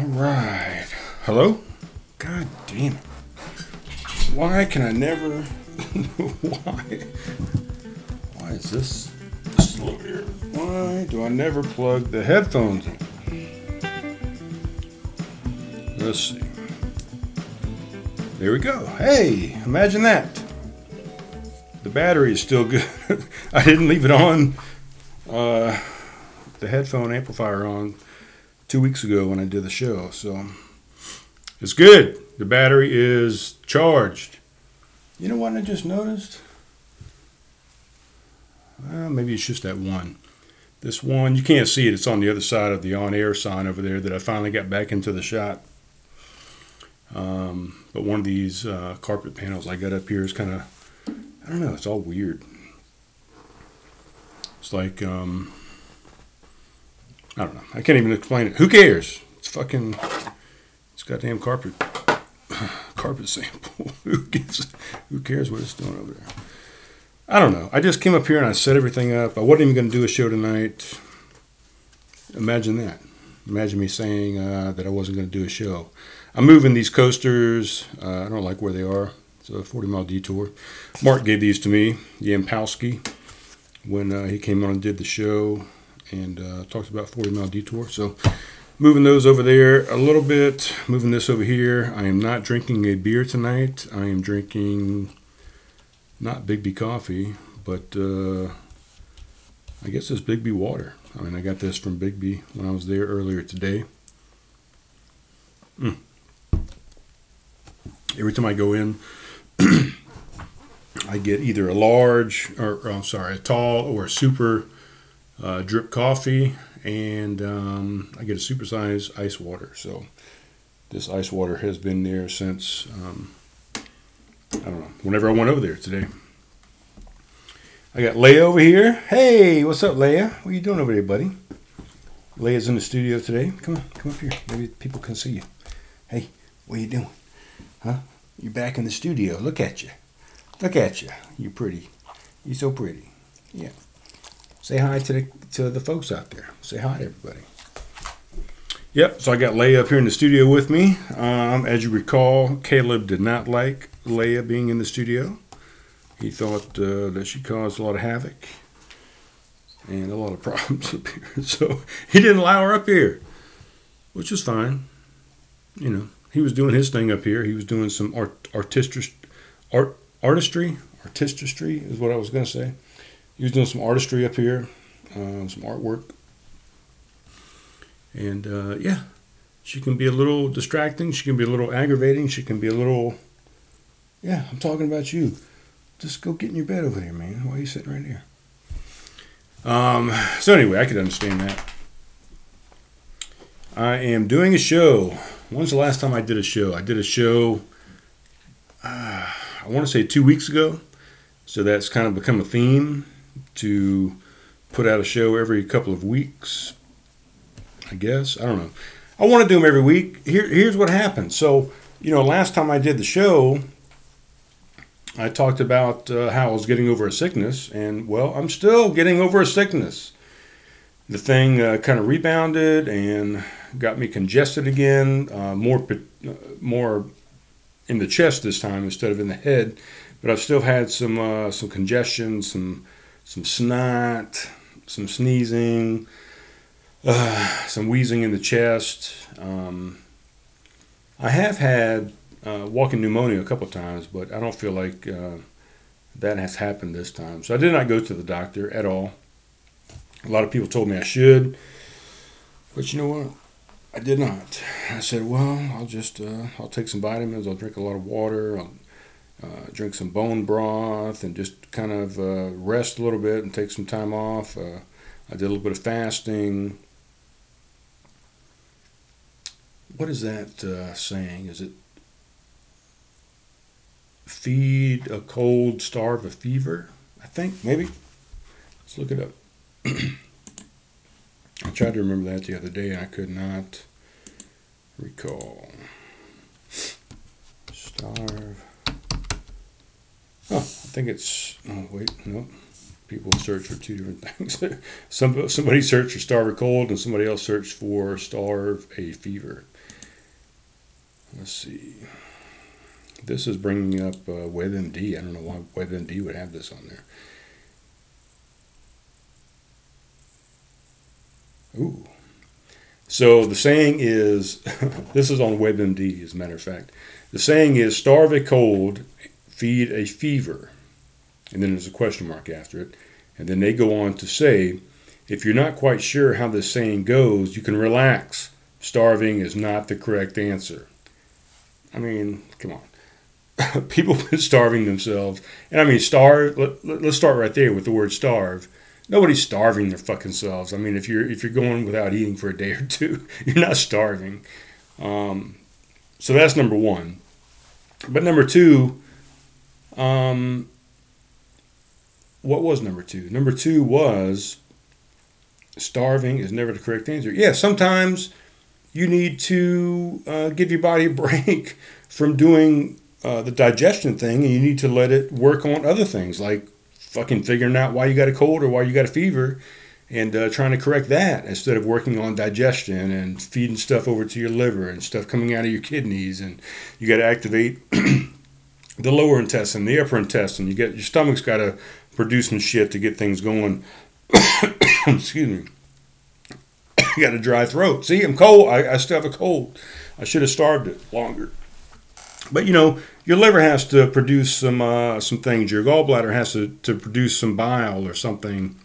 All right. Hello? God damn it. Why can I never. Why? Why is this slow here? Why do I never plug the headphones in? Let's see. There we go. Hey, imagine that. The battery is still good. I didn't leave it on, uh, the headphone amplifier on two weeks ago when I did the show. So it's good. The battery is charged. You know what I just noticed? Well, maybe it's just that one. This one, you can't see it. It's on the other side of the on air sign over there that I finally got back into the shot. Um, but one of these uh, carpet panels I got up here is kind of, I don't know, it's all weird. It's like, um, I don't know. I can't even explain it. Who cares? It's fucking, it's goddamn carpet, carpet sample. who gives, who cares what it's doing over there? I don't know. I just came up here and I set everything up. I wasn't even going to do a show tonight. Imagine that. Imagine me saying uh, that I wasn't going to do a show. I'm moving these coasters. Uh, I don't like where they are. It's a 40 mile detour. Mark gave these to me, Yampowski, when uh, he came on and did the show and uh, talked about 40 mile detour. So moving those over there a little bit, moving this over here. I am not drinking a beer tonight. I am drinking not Big B coffee, but uh, I guess it's Big B water. I mean, I got this from Big B when I was there earlier today. Mm every time I go in, I get either a large or, I'm sorry, a tall or a super uh, drip coffee, and um, I get a super size ice water. So this ice water has been there since um, I don't know whenever I went over there today. I got Leia over here. Hey, what's up, Leia? What you doing over there, buddy? Leia's in the studio today. Come on, come up here. Maybe people can see you. Hey, what you doing? Huh? You're back in the studio. Look at you. Look at you. You're pretty. You're so pretty. Yeah. Say hi to the to the folks out there. Say hi to everybody. Yep. So I got Leia up here in the studio with me. Um, as you recall, Caleb did not like Leia being in the studio. He thought uh, that she caused a lot of havoc and a lot of problems up here. So he didn't allow her up here, which is fine. You know he was doing his thing up here. He was doing some art, artistry, art, artistry, artistry is what I was going to say. He was doing some artistry up here, uh, some artwork, and uh, yeah, she can be a little distracting. She can be a little aggravating. She can be a little, yeah. I'm talking about you. Just go get in your bed over there, man. Why are you sitting right here? Um, so anyway, I could understand that. I am doing a show When's the last time I did a show? I did a show, uh, I want to say two weeks ago. So that's kind of become a theme to put out a show every couple of weeks. I guess. I don't know. I want to do them every week. Here, here's what happened. So, you know, last time I did the show, I talked about uh, how I was getting over a sickness, and well, I'm still getting over a sickness. The thing uh, kind of rebounded, and got me congested again, uh, more more in the chest this time instead of in the head. But I've still had some uh, some congestion, some some snot, some sneezing, uh, some wheezing in the chest. Um, I have had uh, walking pneumonia a couple times, but I don't feel like uh, that has happened this time. So I did not go to the doctor at all. A lot of people told me I should, but you know what? I did not. I said, well, I'll just uh, I'll take some vitamins. I'll drink a lot of water. I'll uh, drink some bone broth and just kind of uh, rest a little bit and take some time off. Uh, I did a little bit of fasting. What is that uh, saying? Is it feed a cold, starve a fever? I think maybe. Let's look it up. I tried to remember that the other day and I could not recall. Starve. Oh, I think it's. Oh, wait, no. People search for two different things. Some, somebody searched for starve a cold and somebody else searched for starve a fever. Let's see. This is bringing up uh, WebMD. I don't know why WebMD would have this on there. Ooh. So the saying is this is on WebMD, as a matter of fact. The saying is starve a cold, feed a fever. And then there's a question mark after it. And then they go on to say if you're not quite sure how this saying goes, you can relax. Starving is not the correct answer. I mean, come on. People have been starving themselves. And I mean, starve, let, let, let's start right there with the word starve nobody's starving their fucking selves. I mean, if you're if you're going without eating for a day or two, you're not starving. Um, so that's number one. But number two, um, what was number two? Number two was starving is never the correct answer. Yeah, sometimes you need to uh, give your body a break from doing uh, the digestion thing, and you need to let it work on other things like fucking figuring out why you got a cold or why you got a fever and uh, trying to correct that instead of working on digestion and feeding stuff over to your liver and stuff coming out of your kidneys and you got to activate the lower intestine the upper intestine you get your stomach's got to produce some shit to get things going excuse me you got a dry throat see i'm cold I, I still have a cold i should have starved it longer but you know, your liver has to produce some uh, some things. Your gallbladder has to, to produce some bile or something.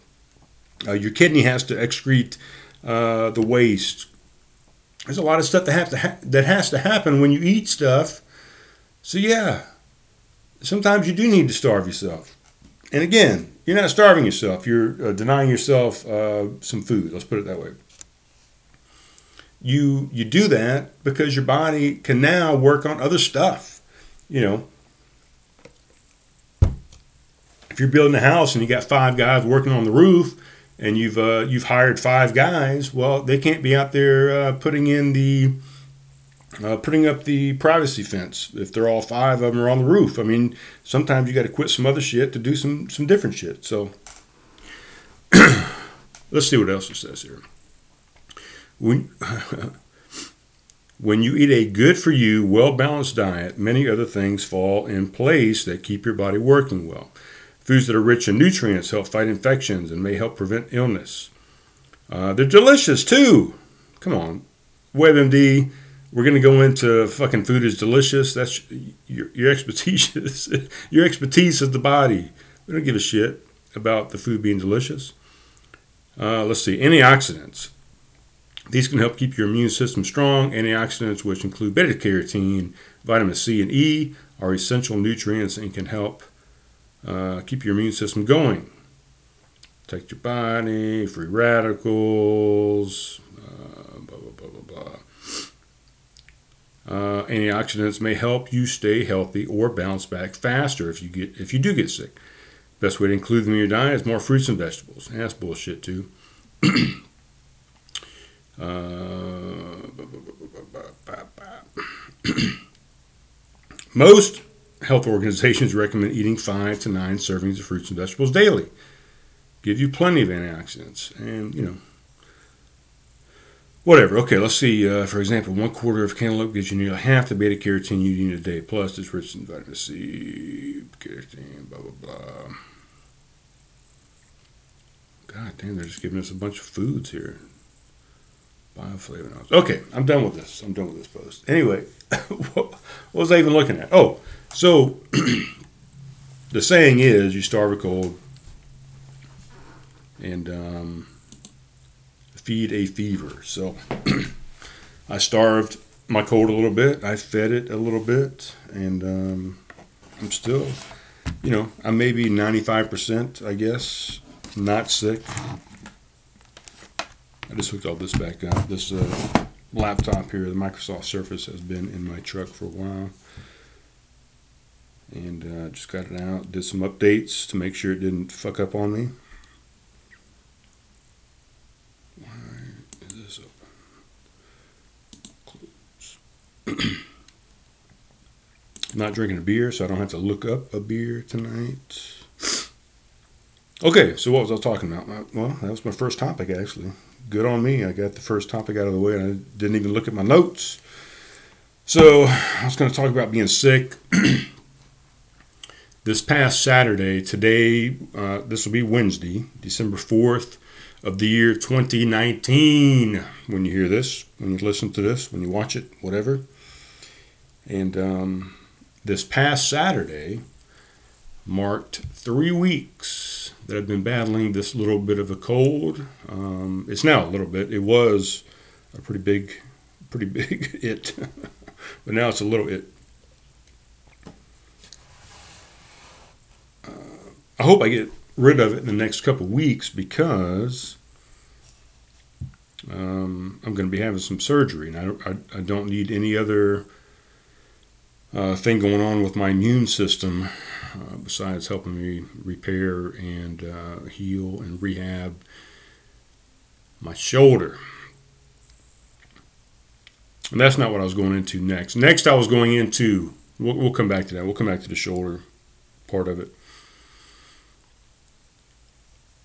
Uh, your kidney has to excrete uh, the waste. There's a lot of stuff that have to ha- that has to happen when you eat stuff. So yeah, sometimes you do need to starve yourself. And again, you're not starving yourself. You're uh, denying yourself uh, some food. Let's put it that way you you do that because your body can now work on other stuff. You know, if you're building a house and you got five guys working on the roof, and you've uh, you've hired five guys, well, they can't be out there uh, putting in the uh, putting up the privacy fence if they're all five of them are on the roof. I mean, sometimes you got to quit some other shit to do some some different shit. So let's see what else it says here. When, when you eat a good for you, well balanced diet, many other things fall in place that keep your body working well. Foods that are rich in nutrients help fight infections and may help prevent illness. Uh, they're delicious too. Come on, WebMD. We're going to go into fucking food is delicious. That's your, your expertise. your expertise is the body. We don't give a shit about the food being delicious. Uh, let's see. Antioxidants. These can help keep your immune system strong. Antioxidants, which include beta carotene, vitamin C, and E, are essential nutrients and can help uh, keep your immune system going. Protect your body, free radicals, uh, blah, blah, blah, blah, blah. Uh, antioxidants may help you stay healthy or bounce back faster if you get if you do get sick. Best way to include them in your diet is more fruits and vegetables. That's bullshit too. Uh, most health organizations recommend eating five to nine servings of fruits and vegetables daily. Give you plenty of antioxidants, and you know, whatever. Okay, let's see. Uh, for example, one quarter of cantaloupe gives you nearly half the beta carotene you need a day. Plus, it's rich in vitamin C, carotene, blah blah blah. God damn, they're just giving us a bunch of foods here. Bioflavonoids. Okay, I'm done with this. I'm done with this post. Anyway, what, was I even looking at? Oh, so the saying is you starve a cold and um, feed a fever. So I starved my cold a little bit. I fed it a little bit, and um, I'm still, you know, I'm maybe 95%, I guess, not sick. I just hooked all this back up. This uh, laptop here, the Microsoft Surface, has been in my truck for a while. And uh, just got it out, did some updates to make sure it didn't fuck up on me. Why is this open? Close. Not drinking a beer, so I don't have to look up a beer tonight. Okay, so what was I talking about? Well, that was my first topic, actually good on me. I got the first topic out of the way and I didn't even look at my notes. So I was going to talk about being sick. this past Saturday, today, uh, this will be Wednesday, December 4th of the year 2019. When you hear this, when you listen to this, when you watch it, whatever. And um, this past Saturday marked three weeks that I've been battling this little bit of a cold. Um, it's now a little bit. It was a pretty big, pretty big it. but now it's a little it. Uh, I hope I get rid of it in the next couple weeks because um, I'm going to be having some surgery, and I, I, I don't need any other uh, thing going on with my immune system uh, besides helping me repair and uh, heal and rehab my shoulder. And that's not what I was going into next. Next, I was going into, we'll, we'll come back to that. We'll come back to the shoulder part of it.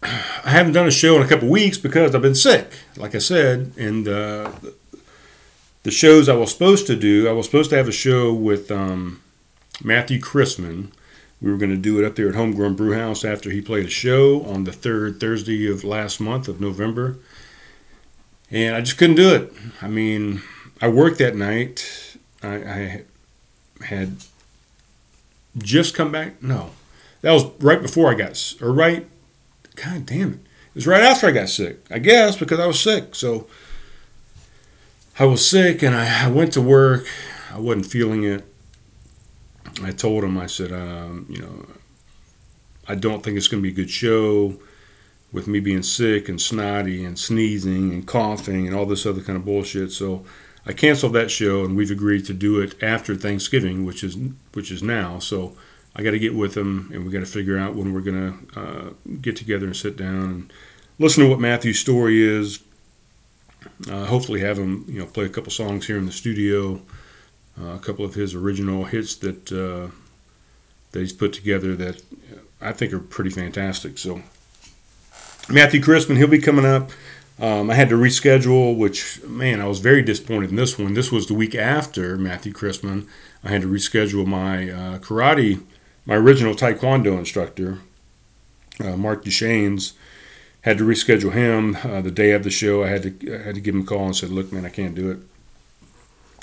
I haven't done a show in a couple weeks because I've been sick, like I said. And uh, the shows I was supposed to do, I was supposed to have a show with um, Matthew Chrisman. We were going to do it up there at Homegrown Brewhouse after he played a show on the third Thursday of last month of November. And I just couldn't do it. I mean, I worked that night. I, I had just come back. No, that was right before I got, or right, God damn it. It was right after I got sick, I guess, because I was sick. So I was sick and I, I went to work. I wasn't feeling it. I told him, I said, um, you know, I don't think it's going to be a good show with me being sick and snotty and sneezing and coughing and all this other kind of bullshit. So I canceled that show, and we've agreed to do it after Thanksgiving, which is which is now. So I got to get with him, and we got to figure out when we're gonna uh, get together and sit down and listen to what Matthew's story is. Uh, hopefully, have him you know play a couple songs here in the studio, uh, a couple of his original hits that uh, that he's put together that I think are pretty fantastic. So Matthew Chrisman, he'll be coming up. Um, I had to reschedule, which, man, I was very disappointed in this one. This was the week after Matthew Chrisman. I had to reschedule my uh, karate, my original Taekwondo instructor, uh, Mark Duchesne's. Had to reschedule him uh, the day of the show. I had to I had to give him a call and said, "Look, man, I can't do it.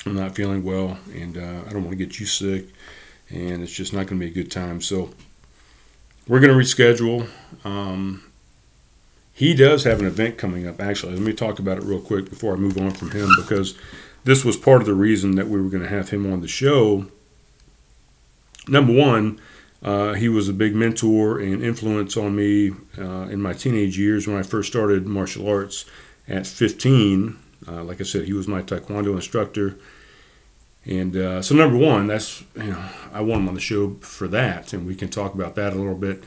I'm not feeling well, and uh, I don't want to get you sick, and it's just not going to be a good time." So we're going to reschedule. Um, he does have an event coming up, actually. Let me talk about it real quick before I move on from him because this was part of the reason that we were going to have him on the show. Number one, uh, he was a big mentor and influence on me uh, in my teenage years when I first started martial arts at 15. Uh, like I said, he was my Taekwondo instructor. And uh, so, number one, that's, you know, I want him on the show for that, and we can talk about that a little bit.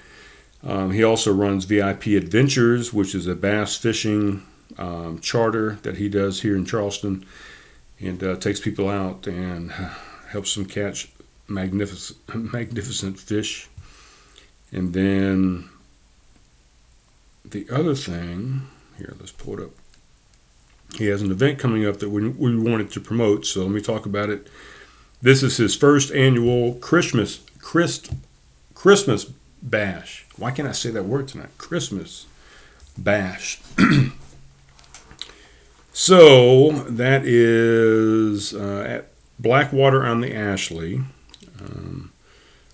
Um, he also runs VIP Adventures, which is a bass fishing um, charter that he does here in Charleston, and uh, takes people out and helps them catch magnificent, magnificent fish. And then the other thing here, let's pull it up. He has an event coming up that we, we wanted to promote, so let me talk about it. This is his first annual Christmas Christ, Christmas bash. Why can't I say that word tonight? Christmas bash. so that is uh, at Blackwater on the Ashley. Um,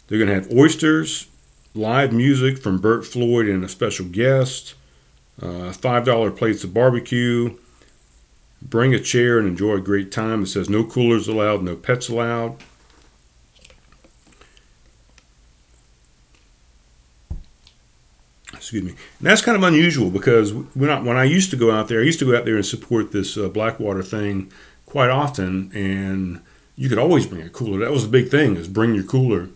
they're going to have oysters, live music from Bert Floyd and a special guest, uh, $5 plates of barbecue. Bring a chair and enjoy a great time. It says no coolers allowed, no pets allowed. excuse me. And that's kind of unusual because when I, when I used to go out there, I used to go out there and support this uh, Blackwater thing quite often, and you could always bring a cooler. That was the big thing is bring your cooler.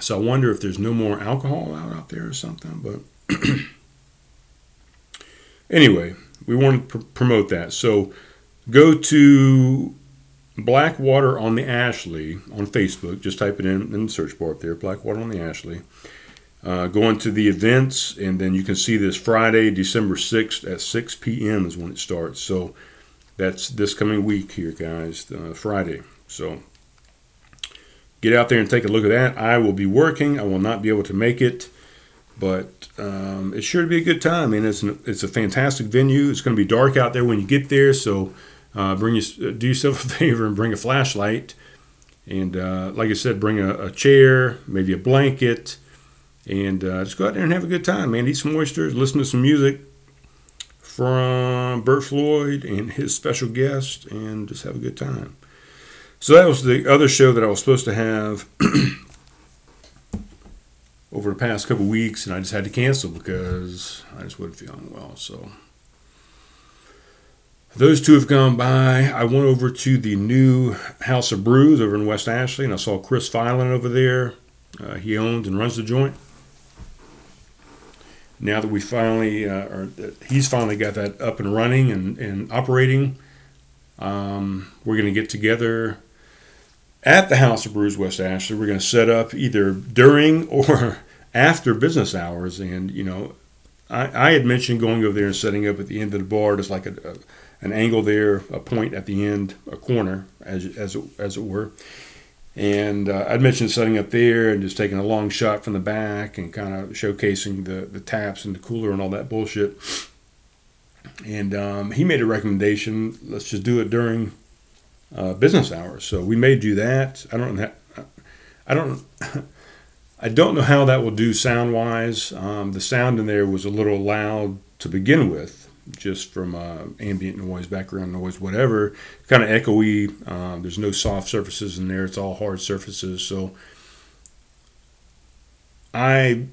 So I wonder if there's no more alcohol out out there or something. But anyway, we want to pr- promote that. So go to Blackwater on the Ashley on Facebook. Just type it in in the search bar up there, Blackwater on the Ashley. Uh, go into the events, and then you can see this Friday, December 6th at 6 p.m. is when it starts. So that's this coming week here, guys, uh, Friday. So get out there and take a look at that. I will be working. I will not be able to make it, but um, it's sure to be a good time. And it's an, it's a fantastic venue. It's going to be dark out there when you get there, so uh, bring you do yourself a favor and bring a flashlight. And uh, like I said, bring a, a, chair, maybe a blanket, and uh, just go out there and have a good time, man. Eat some oysters, listen to some music from Bert Floyd and his special guest, and just have a good time. So that was the other show that I was supposed to have over the past couple weeks, and I just had to cancel because I just wasn't feeling well. So those two have gone by. I went over to the new House of Brews over in West Ashley, and I saw Chris Filan over there. Uh, he owns and runs the joint. Now that we finally, uh, or he's finally got that up and running and, and operating, um, we're going to get together at the House of Brews West Ashley. We're going to set up either during or after business hours. And, you know, I, I had mentioned going over there and setting up at the end of the bar. There's like a, a an angle there, a point at the end, a corner, as, as, it, as it were. And uh, I'd mentioned setting up there and just taking a long shot from the back and kind of showcasing the, the taps and the cooler and all that bullshit. And um, he made a recommendation let's just do it during uh, business hours. So we may do that. I don't know. I don't. I don't know how that will do sound wise. Um, the sound in there was a little loud to begin with, just from uh, ambient noise, background noise, whatever. Kind of echoey. Um, there's no soft surfaces in there. It's all hard surfaces. So I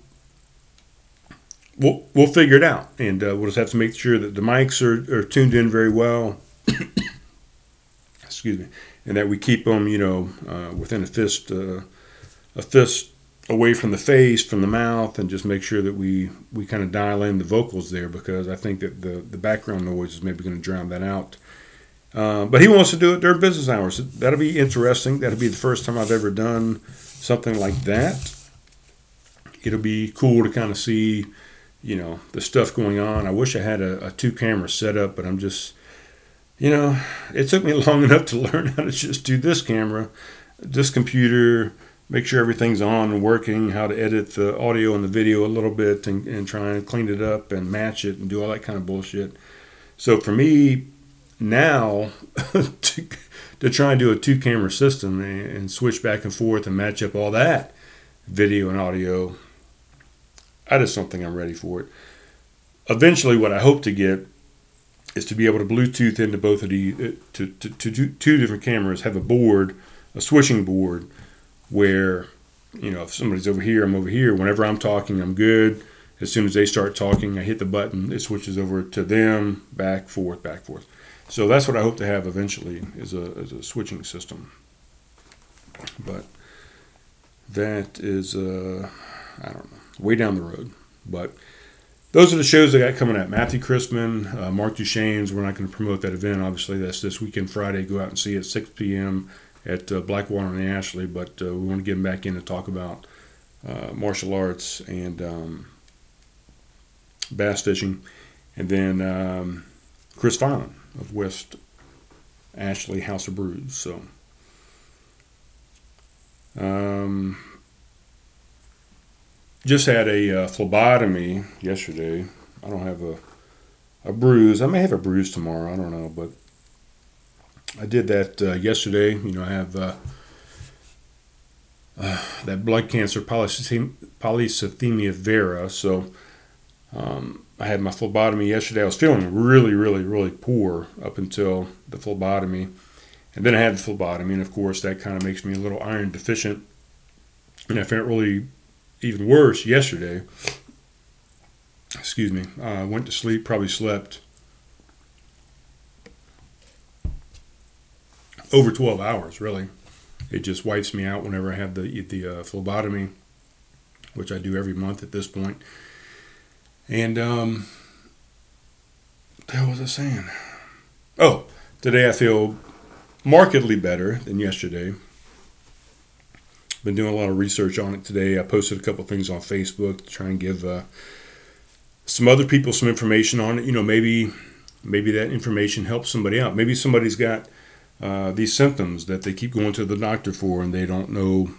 we'll, we'll figure it out, and uh, we'll just have to make sure that the mics are, are tuned in very well excuse me, and that we keep them, you know, uh, within a fist, uh, a fist away from the face, from the mouth, and just make sure that we we kind of dial in the vocals there because I think that the the background noise is maybe going to drown that out. Uh, but he wants to do it during business hours. That'll be interesting. That'll be the first time I've ever done something like that. It'll be cool to kind of see, you know, the stuff going on. I wish I had a, a two camera setup, but I'm just you know, it took me long enough to learn how to just do this camera, this computer, make sure everything's on and working, how to edit the audio and the video a little bit and, and try and clean it up and match it and do all that kind of bullshit. So for me now to, to try and do a two camera system and, and switch back and forth and match up all that video and audio, I just don't think I'm ready for it. Eventually, what I hope to get is to be able to Bluetooth into both of the uh, to, to, to, to two different cameras, have a board, a switching board, where you know if somebody's over here, I'm over here. Whenever I'm talking, I'm good. As soon as they start talking, I hit the button. It switches over to them, back, forth, back, forth. So that's what I hope to have eventually is a, is a switching system. But that is, uh, I don't know, way down the road. But those are the shows I got coming up. Matthew Christman, uh, Mark Duchesne's. We're not going to promote that event, obviously. That's this weekend, Friday. Go out and see it at 6 p.m. at uh, Blackwater and Ashley. But uh, we want to get him back in to talk about uh, martial arts and um, bass fishing. And then um, Chris Filan of West Ashley House of Brews. So. Um, just had a uh, phlebotomy yesterday. I don't have a a bruise. I may have a bruise tomorrow. I don't know, but I did that uh, yesterday. You know, I have uh, uh that blood cancer polycythemia vera. So um, I had my phlebotomy yesterday. I was feeling really, really, really poor up until the phlebotomy, and then I had the phlebotomy, and of course that kind of makes me a little iron deficient, and I felt really even worse yesterday. Excuse me. I uh, went to sleep, probably slept over 12 hours, really. It just wipes me out whenever I have the, the uh, phlebotomy, which I do every month at this point. And, um, what was I saying? Oh, today I feel markedly better than yesterday. Been doing a lot of research on it today. I posted a couple things on Facebook to try and give uh, some other people some information on it. You know, maybe maybe that information helps somebody out. Maybe somebody's got uh, these symptoms that they keep going to the doctor for, and they don't know.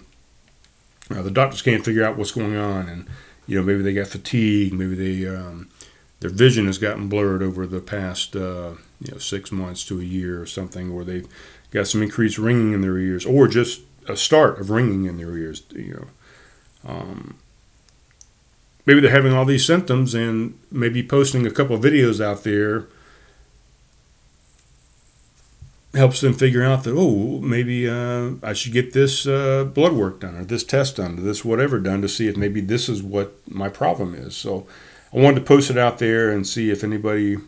Uh, the doctors can't figure out what's going on, and you know maybe they got fatigue, maybe they um, their vision has gotten blurred over the past uh, you know six months to a year or something, or they've got some increased ringing in their ears, or just a start of ringing in their ears. You know, um, maybe they're having all these symptoms, and maybe posting a couple videos out there helps them figure out that oh maybe uh, I should get this uh, blood work done or this test done or this whatever done to see if maybe this is what my problem is. So I wanted to post it out there and see if anybody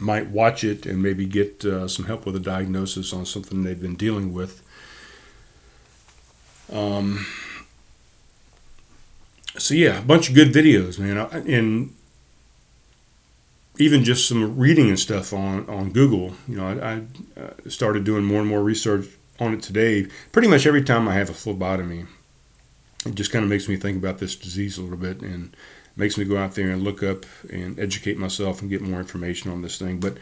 might watch it and maybe get uh, some help with a diagnosis on something they've been dealing with. Um, so yeah, a bunch of good videos, man, and even just some reading and stuff on on Google. You know, I, I uh, started doing more and more research on it today. Pretty much every time I have a phlebotomy, it just kind of makes me think about this disease a little bit and makes me go out there and look up and educate myself and get more information on this thing. But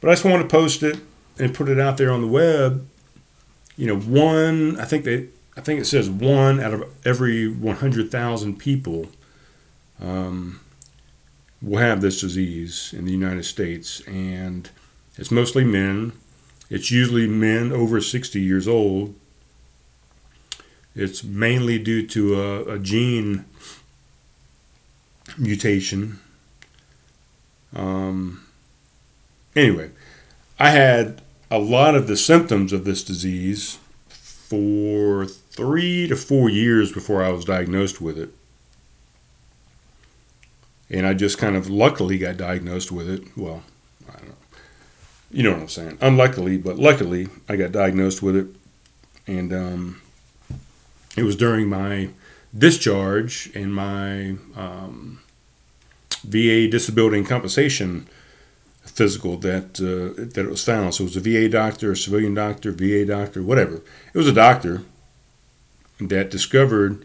but I just want to post it and put it out there on the web. You know, one I think they I think it says one out of every 100,000 people um, will have this disease in the United States, and it's mostly men. It's usually men over 60 years old. It's mainly due to a, a gene mutation. Um, anyway, I had a lot of the symptoms of this disease for three to four years before I was diagnosed with it. And I just kind of luckily got diagnosed with it. Well, I don't know. You know what I'm saying. Unluckily, but luckily, I got diagnosed with it. And um, it was during my discharge and my um, VA disability and compensation physical that uh, that it was found. So it was a VA doctor, a civilian doctor, VA doctor, whatever. It was a doctor that discovered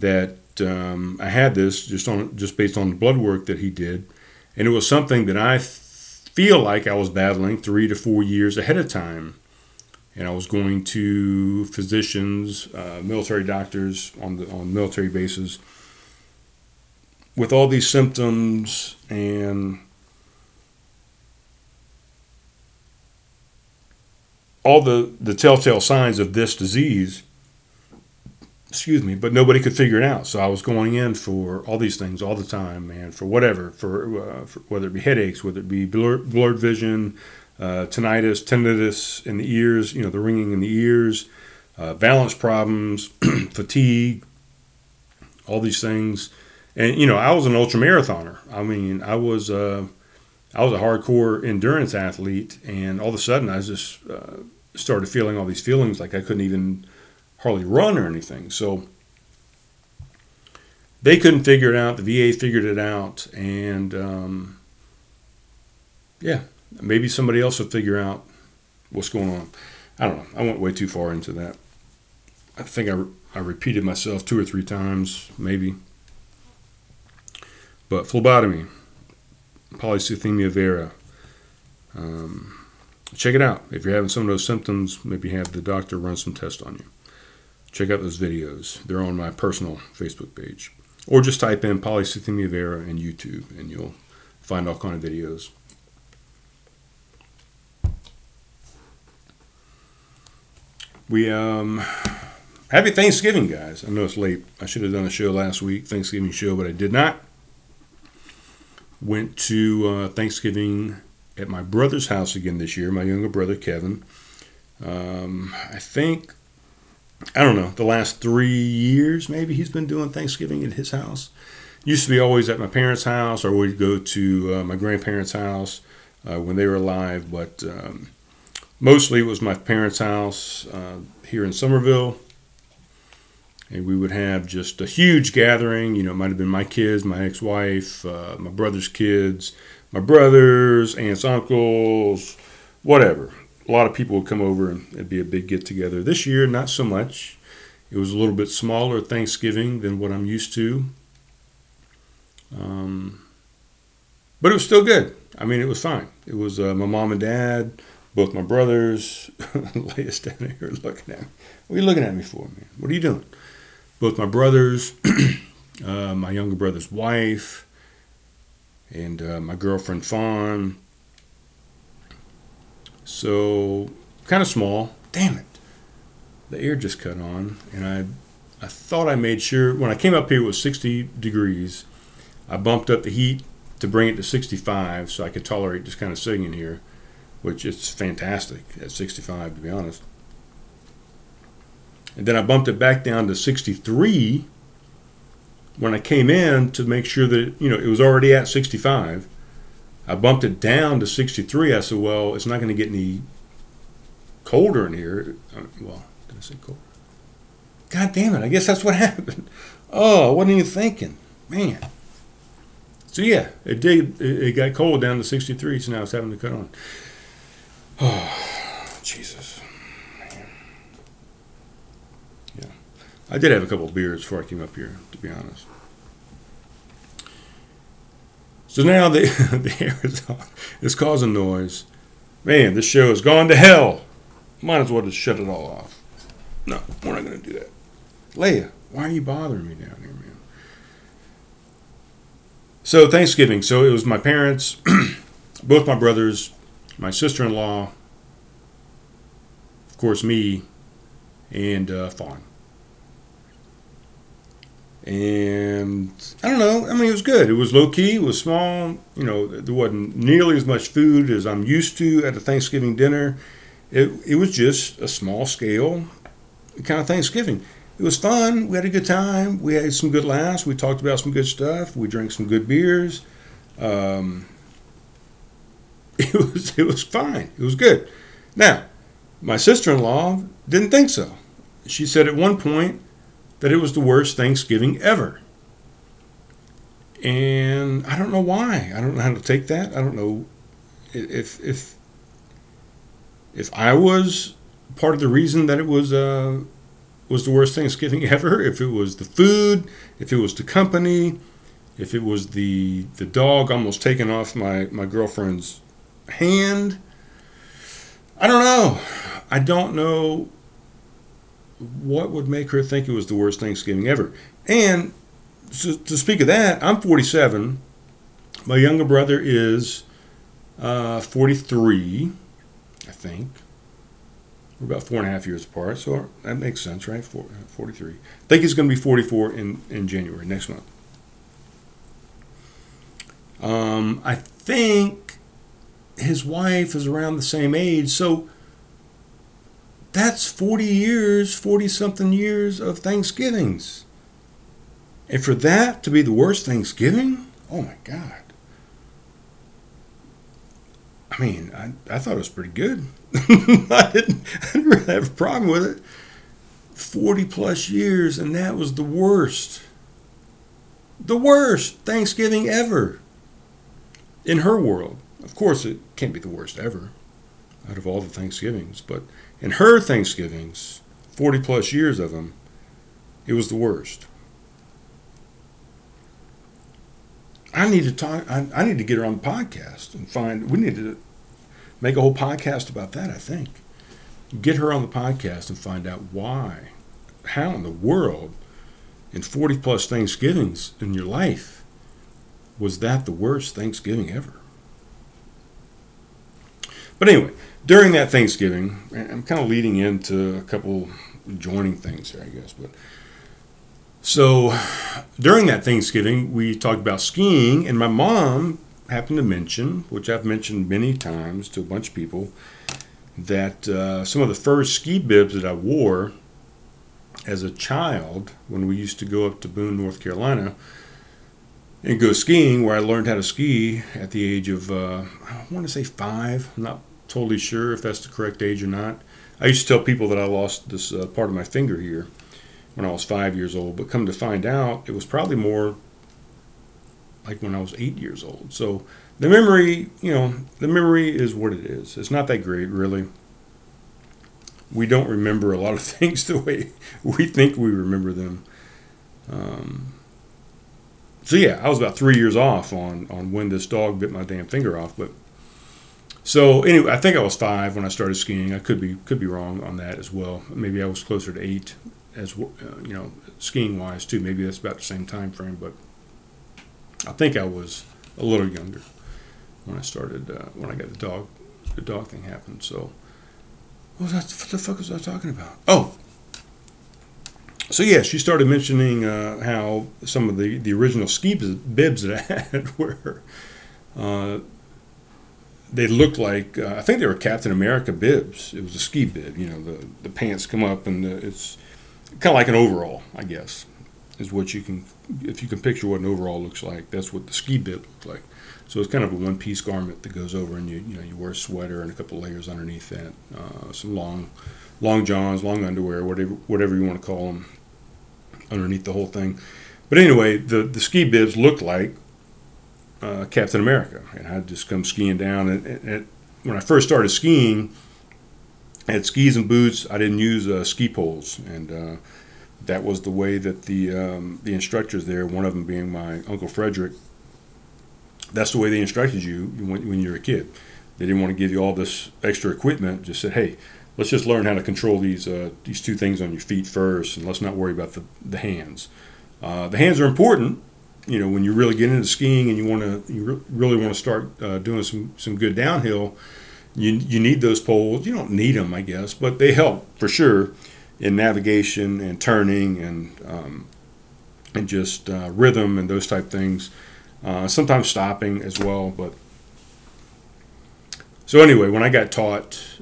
that um, I had this just on just based on the blood work that he did, and it was something that I feel like I was battling three to four years ahead of time. And I was going to physicians, uh, military doctors on the on military bases with all these symptoms and all the, the telltale signs of this disease, excuse me, but nobody could figure it out. So I was going in for all these things all the time, man, for whatever, for, uh, for whether it be headaches, whether it be blurred, blurred vision, uh, tinnitus, tinnitus in the ears, you know, the ringing in the ears, uh, balance problems, fatigue, all these things. And you know, I was an ultra marathoner. I mean, I was uh, I was a hardcore endurance athlete, and all of a sudden, I just uh, started feeling all these feelings like I couldn't even hardly run or anything. So they couldn't figure it out. The VA figured it out, and um, yeah, maybe somebody else will figure out what's going on. I don't know. I went way too far into that. I think I, I repeated myself two or three times, maybe. But phlebotomy, polycythemia vera. Um, check it out. If you're having some of those symptoms, maybe have the doctor run some tests on you. Check out those videos. They're on my personal Facebook page. Or just type in polycythemia vera in YouTube and you'll find all kind of videos. We um happy Thanksgiving guys. I know it's late. I should have done a show last week, Thanksgiving show, but I did not. Went to uh, Thanksgiving at my brother's house again this year, my younger brother Kevin. Um, I think, I don't know, the last three years maybe he's been doing Thanksgiving at his house. Used to be always at my parents' house, or we'd go to uh, my grandparents' house uh, when they were alive, but um, mostly it was my parents' house uh, here in Summerville and we would have just a huge gathering. You know, it might have been my kids, my ex-wife, uh, my brother's kids, my brothers, aunts, uncles, whatever. A lot of people would come over and it'd be a big get together. This year, not so much. It was a little bit smaller Thanksgiving than what I'm used to. Um, but it was still good. I mean, it was fine. It was uh, my mom and dad, both my brothers. Leia's standing here looking at me. What are you looking at me for, man? What are you doing? Both my brothers, uh, my younger brother's wife, and uh, my girlfriend Fawn. So kind of small. Damn it! The air just cut on, and I, I thought I made sure when I came up here it was 60 degrees. I bumped up the heat to bring it to 65 so I could tolerate just kind of sitting in here, which is fantastic at 65 to be honest. And then I bumped it back down to 63 when I came in to make sure that you know it was already at 65. I bumped it down to 63. I said, well, it's not going to get any colder in here. Uh, well, did I say cold? God damn it! I guess that's what happened. Oh, what are you thinking, man? So yeah, it did. It got cold down to 63, so now it's having to cut on. Oh, Jesus. Man. Yeah. I did have a couple beers before I came up here, to be honest. So now the, the air is on. It's causing noise. Man, this show has gone to hell. Might as well just shut it all off. No, we're not going to do that. Leia, why are you bothering me down here, man? So Thanksgiving. So it was my parents, both my brothers, my sister-in-law, of course me, and uh, Fawn. And I don't know. I mean, it was good. It was low key. It was small. You know, there wasn't nearly as much food as I'm used to at a Thanksgiving dinner. It, it was just a small scale kind of Thanksgiving. It was fun. We had a good time. We had some good laughs. We talked about some good stuff. We drank some good beers. Um, it was it was fine. It was good. Now, my sister-in-law didn't think so. She said at one point that it was the worst Thanksgiving ever. And I don't know why. I don't know how to take that. I don't know if if if I was part of the reason that it was uh, was the worst Thanksgiving ever, if it was the food, if it was the company, if it was the the dog almost taking off my, my girlfriend's hand. I don't know. I don't know what would make her think it was the worst Thanksgiving ever. And to, to speak of that, I'm 47. My younger brother is uh, 43, I think. We're about four and a half years apart, so that makes sense, right? Four, 43. I think he's going to be 44 in, in January, next month. Um, I think his wife is around the same age, so that's 40 years, 40 something years of Thanksgivings. And for that to be the worst Thanksgiving? Oh my God. I mean, I, I thought it was pretty good. I, didn't, I didn't really have a problem with it. 40 plus years, and that was the worst. The worst Thanksgiving ever. In her world. Of course, it can't be the worst ever out of all the Thanksgivings, but in her Thanksgivings, 40 plus years of them, it was the worst. I need to talk. I, I, need to get her on the podcast and find. We need to make a whole podcast about that. I think get her on the podcast and find out why, how in the world, in forty plus Thanksgivings in your life, was that the worst Thanksgiving ever? But anyway, during that Thanksgiving, I'm kind of leading into a couple joining things here, I guess, but so during that Thanksgiving, we talked about skiing, and my mom happened to mention, which I've mentioned many times to a bunch of people, that uh, some of the first ski bibs that I wore as a child when we used to go up to Boone, North Carolina, and go skiing, where I learned how to ski at the age of, uh, I want to say five. I'm not totally sure if that's the correct age or not. I used to tell people that I lost this uh, part of my finger here when I was five years old, but come to find out, it was probably more like when I was eight years old. So the memory, you know, the memory is what it is. It's not that great, really. We don't remember a lot of things the way we think we remember them. Um, so yeah, I was about three years off on on when this dog bit my damn finger off, but So anyway, I think I was five when I started skiing. I could be could be wrong on that as well. Maybe I was closer to eight, as uh, you know, skiing wise too. Maybe that's about the same time frame, but I think I was a little younger when I started uh, when I got the dog the dog thing happened. So what was that? What the fuck was I talking about? Oh, so yeah, she started mentioning uh, how some of the, the original ski bibs that I had were uh, they looked like uh, I think they were Captain America bibs. It was a ski bib, you know, the the pants come up and the, it's kind of like an overall, I guess, is what you can if you can picture what an overall looks like. That's what the ski bib looked like. So it's kind of a one piece garment that goes over, and you you know you wear a sweater and a couple layers underneath that, uh, some long long johns, long underwear, whatever whatever you want to call them, underneath the whole thing. But anyway, the the ski bibs looked like uh, Captain America, and I'd just come skiing down. And, and, and, when I first started skiing, I had skis and boots. I didn't use uh, ski poles, and uh, that was the way that the um, the instructors there, one of them being my uncle Frederick, that's the way they instructed you when, when you were a kid. They didn't want to give you all this extra equipment. Just said, hey, let's just learn how to control these uh, these two things on your feet first, and let's not worry about the the hands. Uh, the hands are important. You know, when you really get into skiing and you want to, you re- really want to start uh, doing some some good downhill, you you need those poles. You don't need them, I guess, but they help for sure in navigation and turning and um, and just uh, rhythm and those type things. Uh, sometimes stopping as well, but so anyway, when I got taught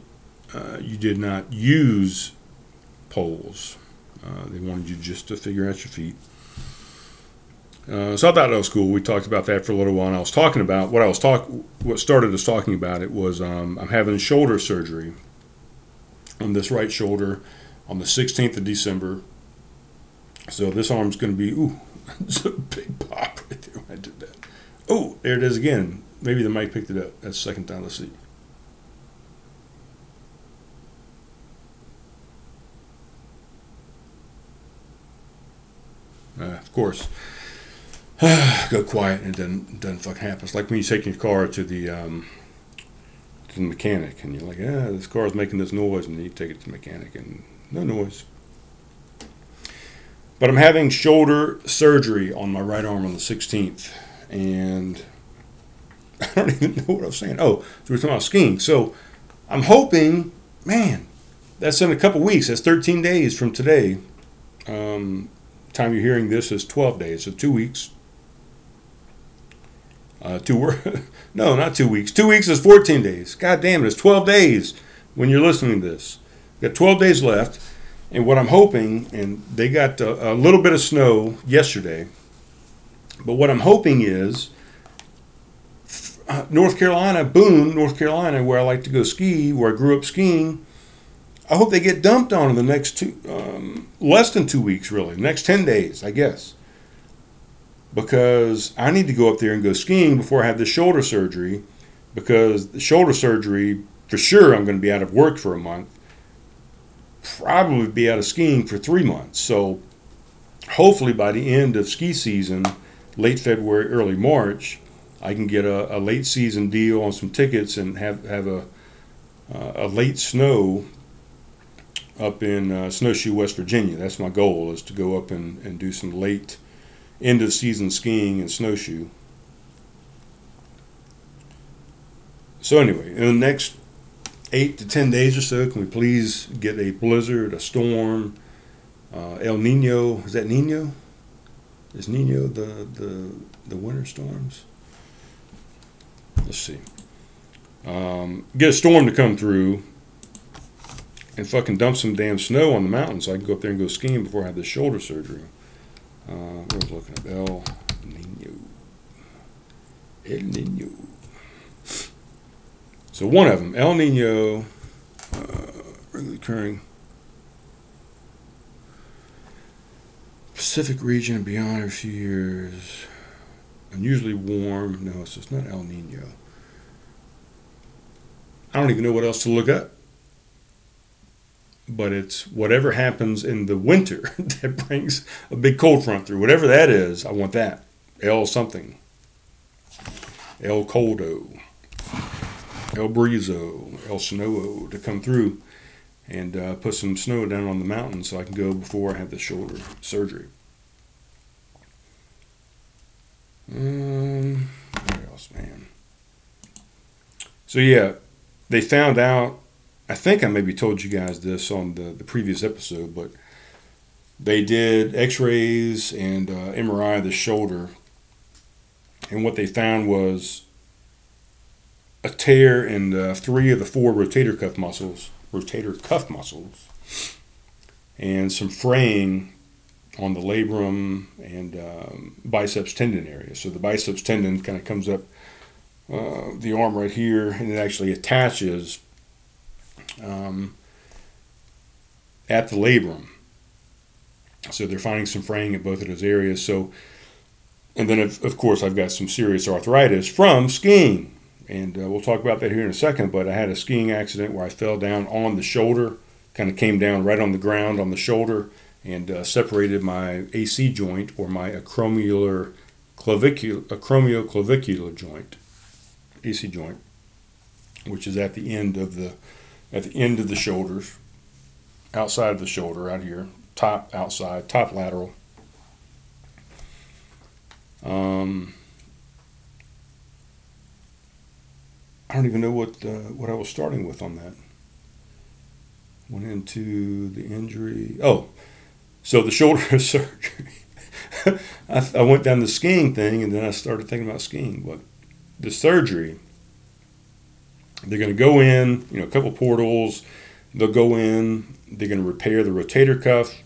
uh, you did not use poles. Uh, they wanted you just to figure out your feet. Uh, so I thought that was cool. We talked about that for a little while. And I was talking about what I was talk. What started us talking about it was um, I'm having shoulder surgery on this right shoulder on the 16th of December. So this arm's going to be ooh, it's a big pop right there when I did that. Oh, there it is again. Maybe the mic picked it up. That's the second time. Let's see. Uh, of course, go quiet and it doesn't, fucking happen. It's like when you take your car to the um, to the mechanic and you're like, yeah, this car is making this noise, and you take it to the mechanic and no noise. But I'm having shoulder surgery on my right arm on the 16th, and I don't even know what I was saying. Oh, so we're talking about skiing. So I'm hoping, man, that's in a couple weeks. That's 13 days from today. Um, time you're hearing this is 12 days, so two weeks. Uh, two wor- no, not two weeks. Two weeks is 14 days. God damn it, it's 12 days when you're listening to this. Got 12 days left, and what I'm hoping, and they got a, a little bit of snow yesterday, but what I'm hoping is uh, North Carolina, Boone, North Carolina, where I like to go ski, where I grew up skiing I hope they get dumped on in the next two, um, less than two weeks, really, next 10 days, I guess. Because I need to go up there and go skiing before I have the shoulder surgery. Because the shoulder surgery, for sure, I'm going to be out of work for a month. Probably be out of skiing for three months. So hopefully by the end of ski season, late February, early March, I can get a, a late season deal on some tickets and have, have a, uh, a late snow up in uh, Snowshoe, West Virginia. That's my goal is to go up and, and do some late end of season skiing and snowshoe. So anyway, in the next eight to ten days or so, can we please get a blizzard, a storm, uh, El Nino? Is that Nino? Is Nino the the the winter storms? Let's see. Um, get a storm to come through and fucking dump some damn snow on the mountain so I can go up there and go skiing before I have this shoulder surgery. Uh, I was looking at El Nino. El Nino. So one of them, El Nino, uh, regularly occurring Pacific region and beyond a few years. Unusually warm. No, so it's not El Nino. I don't even know what else to look up but it's whatever happens in the winter that brings a big cold front through. Whatever that is, I want that. El something. El Coldo. El Brizo, El Snow to come through and uh, put some snow down on the mountain so I can go before I have the shoulder surgery. Um, what else, man? So yeah, they found out. I think I maybe told you guys this on the, the previous episode, but they did X-rays and uh, MRI of the shoulder, and what they found was a tear in uh, three of the four rotator cuff muscles, rotator cuff muscles, and some fraying on the labrum and um, biceps tendon area. So the biceps tendon kind of comes up uh, the arm right here, and it actually attaches um, at the labrum. So they're finding some fraying at both of those areas. So, and then of, of course I've got some serious arthritis from skiing, and uh, we'll talk about that here in a second. But I had a skiing accident where I fell down on the shoulder, kind of came down right on the ground on the shoulder, and uh, separated my AC joint or my acromial clavicular acromioclavicular joint, AC joint, which is at the end of the at the end of the shoulders, outside of the shoulder, out here, top outside, top lateral. Um, I don't even know what uh, what I was starting with on that. Went into the injury. Oh, so the shoulder surgery. I, I went down the skiing thing, and then I started thinking about skiing. But the surgery, they're going to go in, you know, a couple portals. They'll go in. They're going to repair the rotator cuff.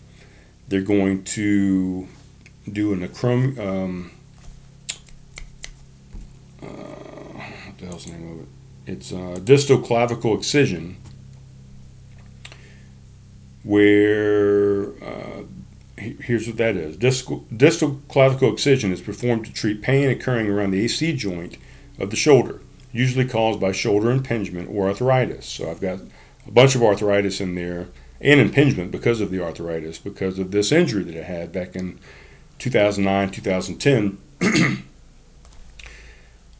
They're going to do an acrom. Um, uh, what the hell's the name of it? It's a distal clavicle excision, where uh, here's what that is. Distal, distal clavicle excision is performed to treat pain occurring around the AC joint of the shoulder, usually caused by shoulder impingement or arthritis. So I've got a bunch of arthritis in there and impingement because of the arthritis, because of this injury that I had back in 2009, 2010.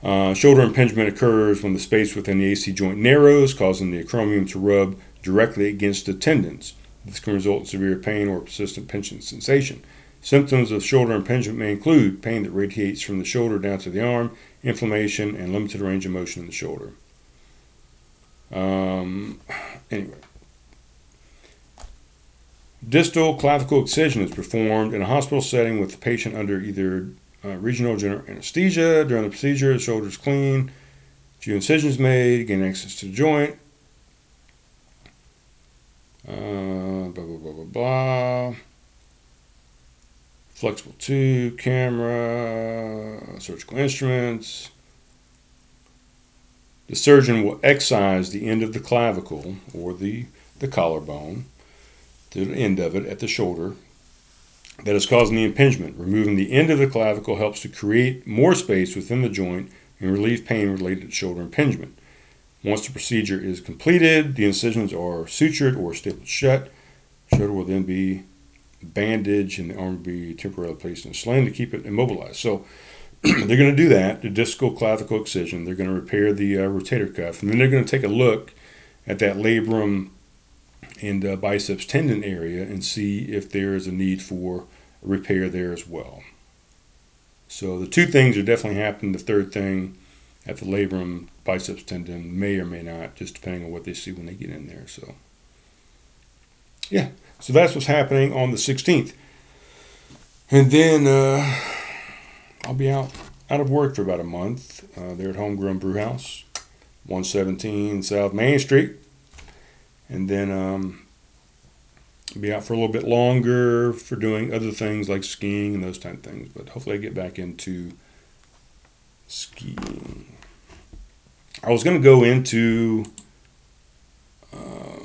uh, shoulder impingement occurs when the space within the AC joint narrows, causing the acromion to rub directly against the tendons. This can result in severe pain or persistent pinching sensation. Symptoms of shoulder impingement may include pain that radiates from the shoulder down to the arm, inflammation, and limited range of motion in the shoulder. Um, anyway, distal clavicle excision is performed in a hospital setting with the patient under either uh, regional general anesthesia. During the procedure, the shoulder is clean, few incisions made, gain access to the joint. Uh, blah, blah, blah, blah, blah. Flexible tube, camera, surgical instruments. The surgeon will excise the end of the clavicle or the, the collarbone, the end of it at the shoulder, that is causing the impingement. Removing the end of the clavicle helps to create more space within the joint and relieve pain related to shoulder impingement. Once the procedure is completed, the incisions are sutured or stapled shut. Shoulder will then be bandaged and the arm be temporarily placed in a sling to keep it immobilized. So they're going to do that, the distal clavicle excision. They're going to repair the uh, rotator cuff, and then they're going to take a look at that labrum and uh, biceps tendon area and see if there is a need for repair there as well. So the two things are definitely happening. The third thing at the labrum biceps tendon may or may not, just depending on what they see when they get in there. So yeah, so that's what's happening on the 16th. And then uh, I'll be out out of work for about a month. Uh, there at Homegrown Brew House, 117 South Main Street and then um, be out for a little bit longer for doing other things like skiing and those type of things. But hopefully, I get back into skiing. I was going to go into um,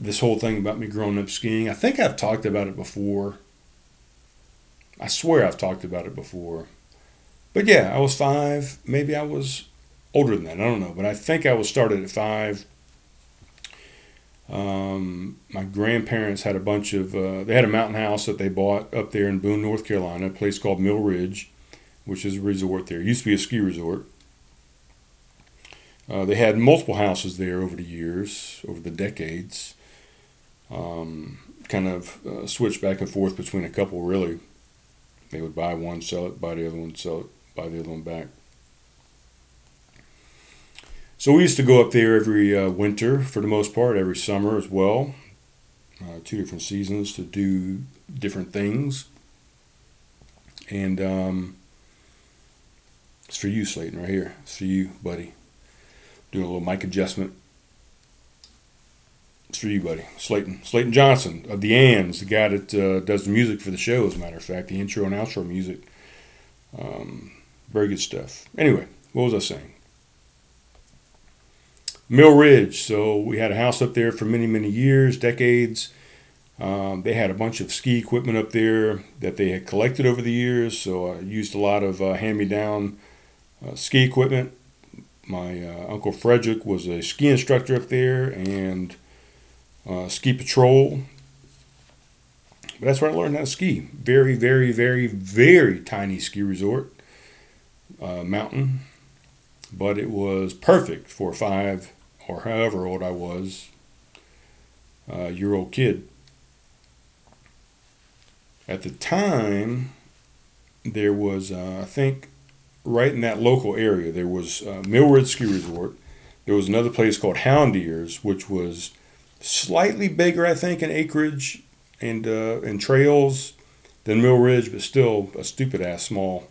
this whole thing about me growing up skiing. I think I've talked about it before. I swear I've talked about it before. But yeah, I was five. Maybe I was older than that. I don't know. But I think I was started at five um, my grandparents had a bunch of, uh, they had a mountain house that they bought up there in Boone, North Carolina, a place called Mill Ridge, which is a resort there. It used to be a ski resort. Uh, they had multiple houses there over the years, over the decades. Um, kind of uh, switched back and forth between a couple, really. They would buy one, sell it, buy the other one, sell it, buy the other one back. So we used to go up there every uh, winter for the most part, every summer as well. Uh, two different seasons to do different things. And um, it's for you, Slayton, right here. It's for you, buddy. Doing a little mic adjustment. It's for you, buddy. Slayton. Slayton Johnson of the Ands, the guy that uh, does the music for the show, as a matter of fact, the intro and outro music. Um, very good stuff. Anyway, what was I saying? Mill Ridge. So we had a house up there for many, many years, decades. Um, they had a bunch of ski equipment up there that they had collected over the years. So I used a lot of uh, hand me down uh, ski equipment. My uh, Uncle Frederick was a ski instructor up there and uh, ski patrol. But that's where I learned how to ski. Very, very, very, very tiny ski resort, uh, mountain. But it was perfect for five or however old I was, uh, year old kid. At the time, there was, uh, I think, right in that local area, there was uh, Millwood Ski Resort. There was another place called Hound Ears, which was slightly bigger, I think, in acreage and uh, and trails than Mill Ridge, but still a stupid ass small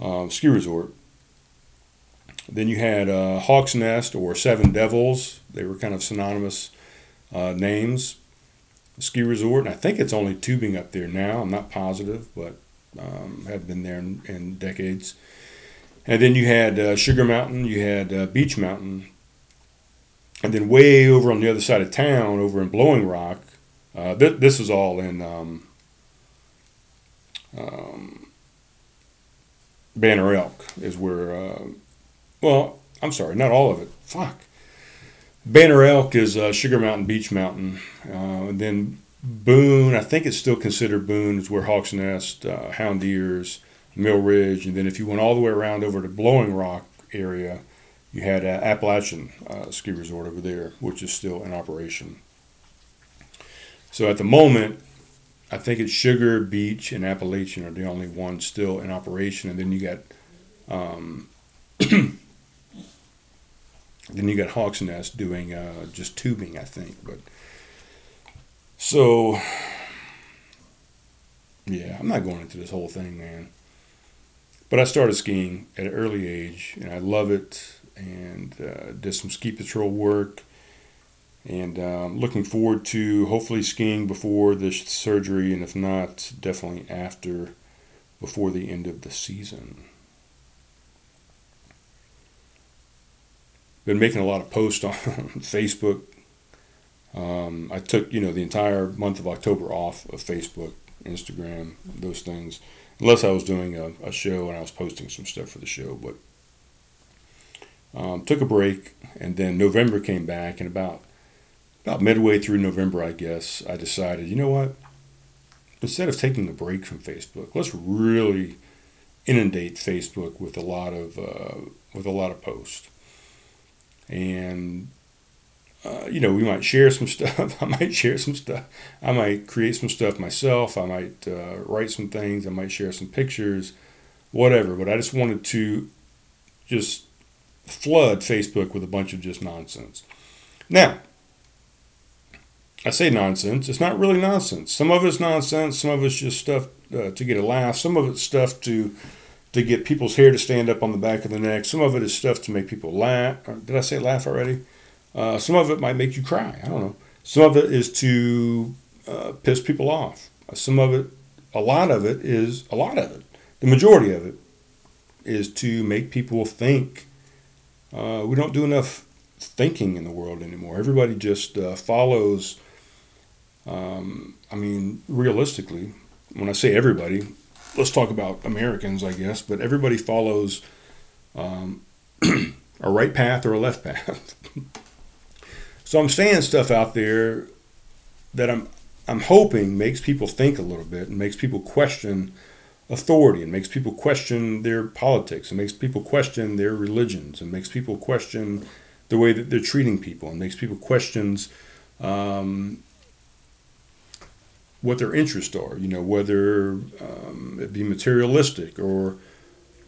um, ski resort. Then you had uh, Hawk's Nest or Seven Devils. They were kind of synonymous uh, names. Ski resort, and I think it's only tubing up there now. I'm not positive, but um, have been there in, in, decades. And then you had uh, Sugar Mountain, you had uh, Beech Mountain, and then way over on the other side of town, over in Blowing Rock, uh, th- this is all in um, um, Banner Elk, is where uh, well, I'm sorry, not all of it. Fuck. Banner Elk is uh, Sugar Mountain, Beech Mountain. Uh, and then Boone, I think it's still considered Boone, is where Hawks Nest, uh, Hound Ears, Mill Ridge. And then if you went all the way around over to Blowing Rock area, you had uh, Appalachian uh, Ski Resort over there, which is still in operation. So at the moment, I think it's Sugar, Beech, and Appalachian are the only ones still in operation. And then you got um, Then you got Hawks Nest doing uh, just tubing, I think. But so, yeah, I'm not going into this whole thing, man. But I started skiing at an early age, and I love it. And uh, did some ski patrol work, and um, looking forward to hopefully skiing before the surgery, and if not, definitely after, before the end of the season. been making a lot of posts on Facebook. Um, I took you know the entire month of October off of Facebook, Instagram, those things, unless I was doing a, a show and I was posting some stuff for the show. But um, took a break, and then November came back, and about about midway through November, I guess I decided, you know what? Instead of taking a break from Facebook, let's really inundate Facebook with a lot of uh, with a lot of posts and uh, you know we might share some stuff i might share some stuff i might create some stuff myself i might uh, write some things i might share some pictures whatever but i just wanted to just flood facebook with a bunch of just nonsense now i say nonsense it's not really nonsense some of it's nonsense some of it's just stuff uh, to get a laugh some of it's stuff to to get people's hair to stand up on the back of the neck. Some of it is stuff to make people laugh. Did I say laugh already? Uh, some of it might make you cry. I don't know. Some of it is to uh, piss people off. Some of it, a lot of it is, a lot of it, the majority of it is to make people think. Uh, we don't do enough thinking in the world anymore. Everybody just uh, follows. Um, I mean, realistically, when I say everybody, let's talk about Americans, I guess, but everybody follows um, a right path or a left path. so I'm saying stuff out there that I'm I'm hoping makes people think a little bit and makes people question authority. And makes people question their politics. And makes people question their religions. And makes people question the way that they're treating people. And makes people questions um, what their interests are you know whether um, it be materialistic or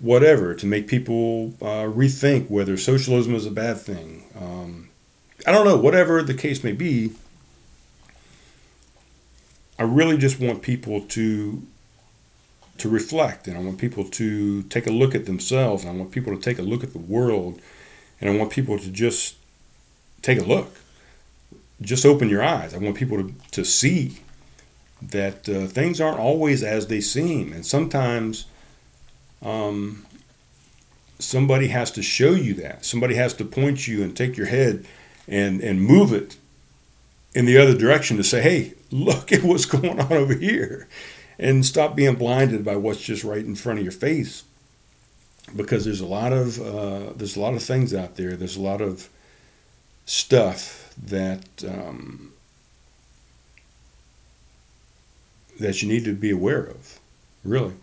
whatever to make people uh, rethink whether socialism is a bad thing. Um, i don't know whatever the case may be i really just want people to to reflect and I want people to take a look at themselves and I want people to take a look at the world and I want people to just take a look. Just open your eyes. I want people to, to see that uh, things aren't always as they seem. And sometimes um, somebody has to show you that. Somebody has to point you and take your head and, and move it in the other direction to say, hey, look at what's going on over here and stop being blinded by what's just right in front of your face. Because there's a lot of uh, there's a lot of things out there. There's a lot of stuff that um, that you need to be aware of really.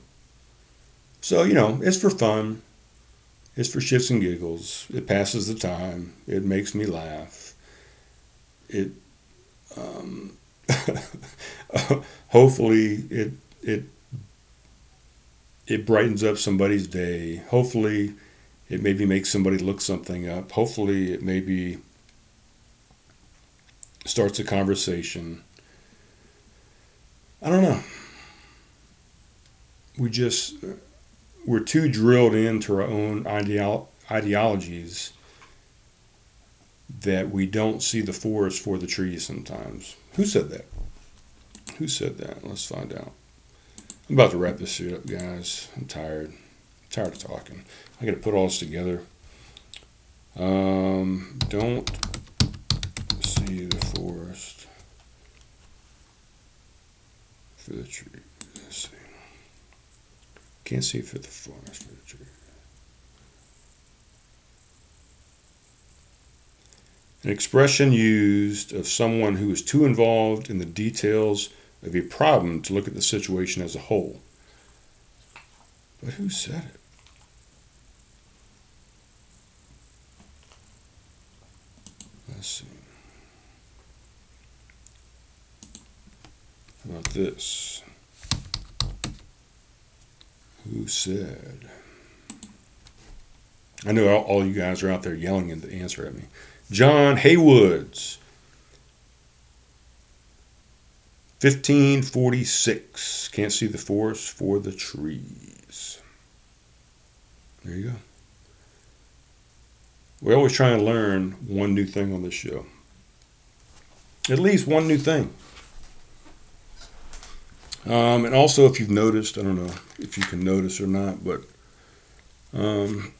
So you know it's for fun. It's for shits and giggles. It passes the time. It makes me laugh. It um, hopefully it it it brightens up somebody's day. Hopefully it maybe makes somebody look something up. Hopefully it maybe starts a conversation. I don't know. We just we're too drilled into our own ideolo- ideologies that we don't see the forest for the trees sometimes. Who said that? Who said that? Let's find out. I'm about to wrap this shit up, guys. I'm tired. I'm tired of talking. I got to put all this together. Um, don't see the forest for the tree. Let's see. Can't see for the forest for the tree. An expression used of someone who is too involved in the details of a problem to look at the situation as a whole. But who said it? Let's see. How about this? Who said? I know all, you guys are out there yelling the answer at me. John Heywood's 1546. Can't see the forest for the trees. There you go. We're always trying to learn one new thing on this show. At least one new thing. Um, and also, if you've noticed, I don't know if you can notice or not, but um,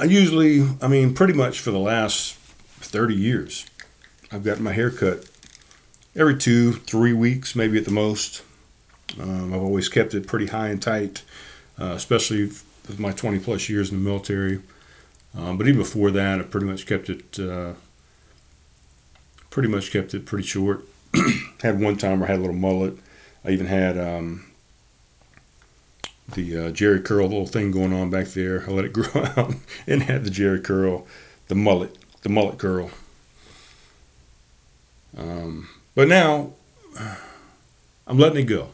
I usually, I mean, pretty much for the last 30 years, I've gotten my hair cut every two, three weeks, maybe at the most. Um, I've always kept it pretty high and tight, uh, especially with my 20 plus years in the military. Um, but even before that, I pretty much kept it uh, pretty much kept it pretty short. had one time where I had a little mullet. I even had um, the uh, Jheri curl little thing going on back there. I let it grow out and had the Jheri curl, the mullet, the mullet curl. Um, but now I'm letting it go.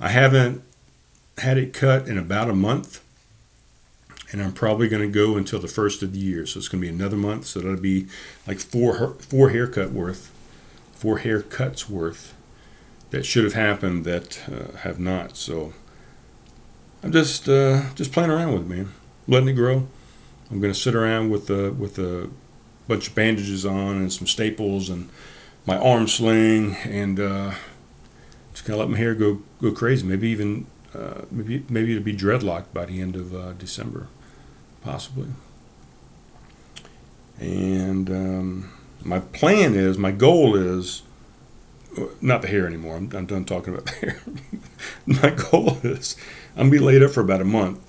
I haven't had it cut in about a month, and I'm probably going to go until the first of the year. So it's going to be another month. So that'll be like four four haircut worth, four haircuts worth that should have happened that uh, have not. So I'm just uh, just playing around with it, man, letting it grow. I'm going to sit around with a with a bunch of bandages on and some staples and my arm sling and uh, just kind of let my hair go go crazy. Maybe even uh, maybe maybe it'll be dreadlocked by the end of uh, December, possibly. And um, my plan is, my goal is, uh, not the hair anymore. I'm, I'm done talking about the hair. my goal is, I'm gonna be laid up for about a month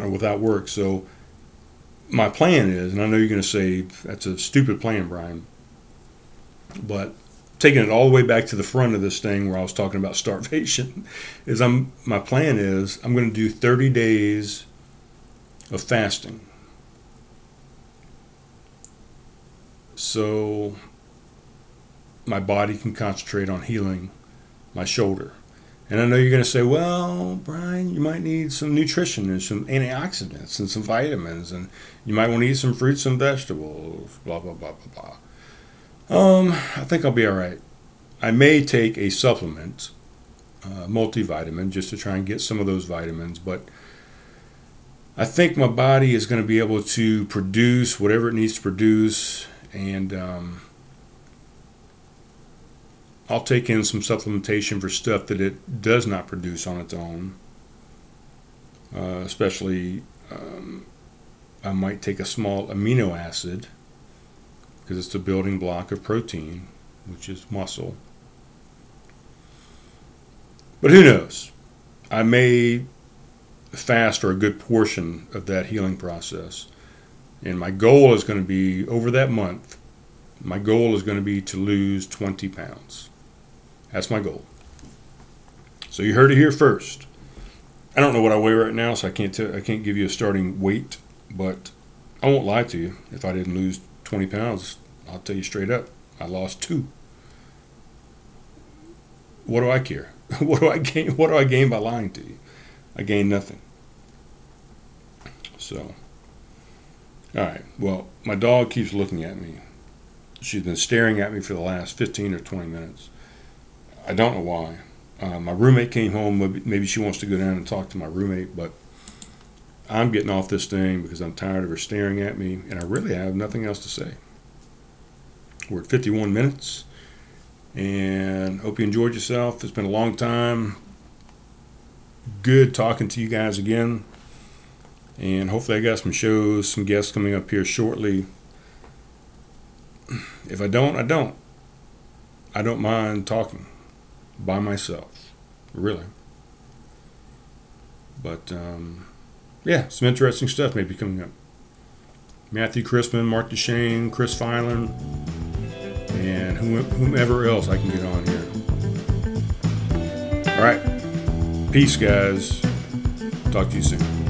uh, without work. So my plan is, and I know you're gonna say that's a stupid plan, Brian but taking it all the way back to the front of this thing where I was talking about starvation. Is I'm my plan is I'm going to do 30 days of fasting. So my body can concentrate on healing my shoulder. And I know you're going to say, well, Brian, you might need some nutrition and some antioxidants and some vitamins, and you might want to eat some fruits and vegetables, blah, blah, blah, blah, blah. Um, I think I'll be all right. I may take a supplement, uh, multivitamin, just to try and get some of those vitamins, but I think my body is going to be able to produce whatever it needs to produce, and um, I'll take in some supplementation for stuff that it does not produce on its own. Uh, especially, um, I might take a small amino acid because it's the building block of protein, which is muscle. But who knows? I may fast for a good portion of that healing process. And my goal is going to be over that month, my goal is going to be to lose 20 pounds. That's my goal. So you heard it here first. I don't know what I weigh right now, so I can't tell, I can't give you a starting weight, but I won't lie to you. If I didn't lose 20 pounds, I'll tell you straight up, I lost two. What do I care? what do I gain? What do I gain by lying to you? I gain nothing. So, all right. Well, my dog keeps looking at me. She's been staring at me for the last 15 or 20 minutes. I don't know why. Uh, my roommate came home. Maybe, maybe she wants to go down and talk to my roommate, but I'm getting off this thing because I'm tired of her staring at me, and I really have nothing else to say. We're at 51 minutes, and hope you enjoyed yourself. It's been a long time. Good talking to you guys again, and hopefully, I got some shows, some guests coming up here shortly. If I don't, I don't. I don't mind talking by myself, really. But um, yeah, some interesting stuff may be coming up. Matthew Crispin, Mark Duchesne, Chris Filan, and whomever else I can get on here. All right. Peace, guys. Talk to you soon.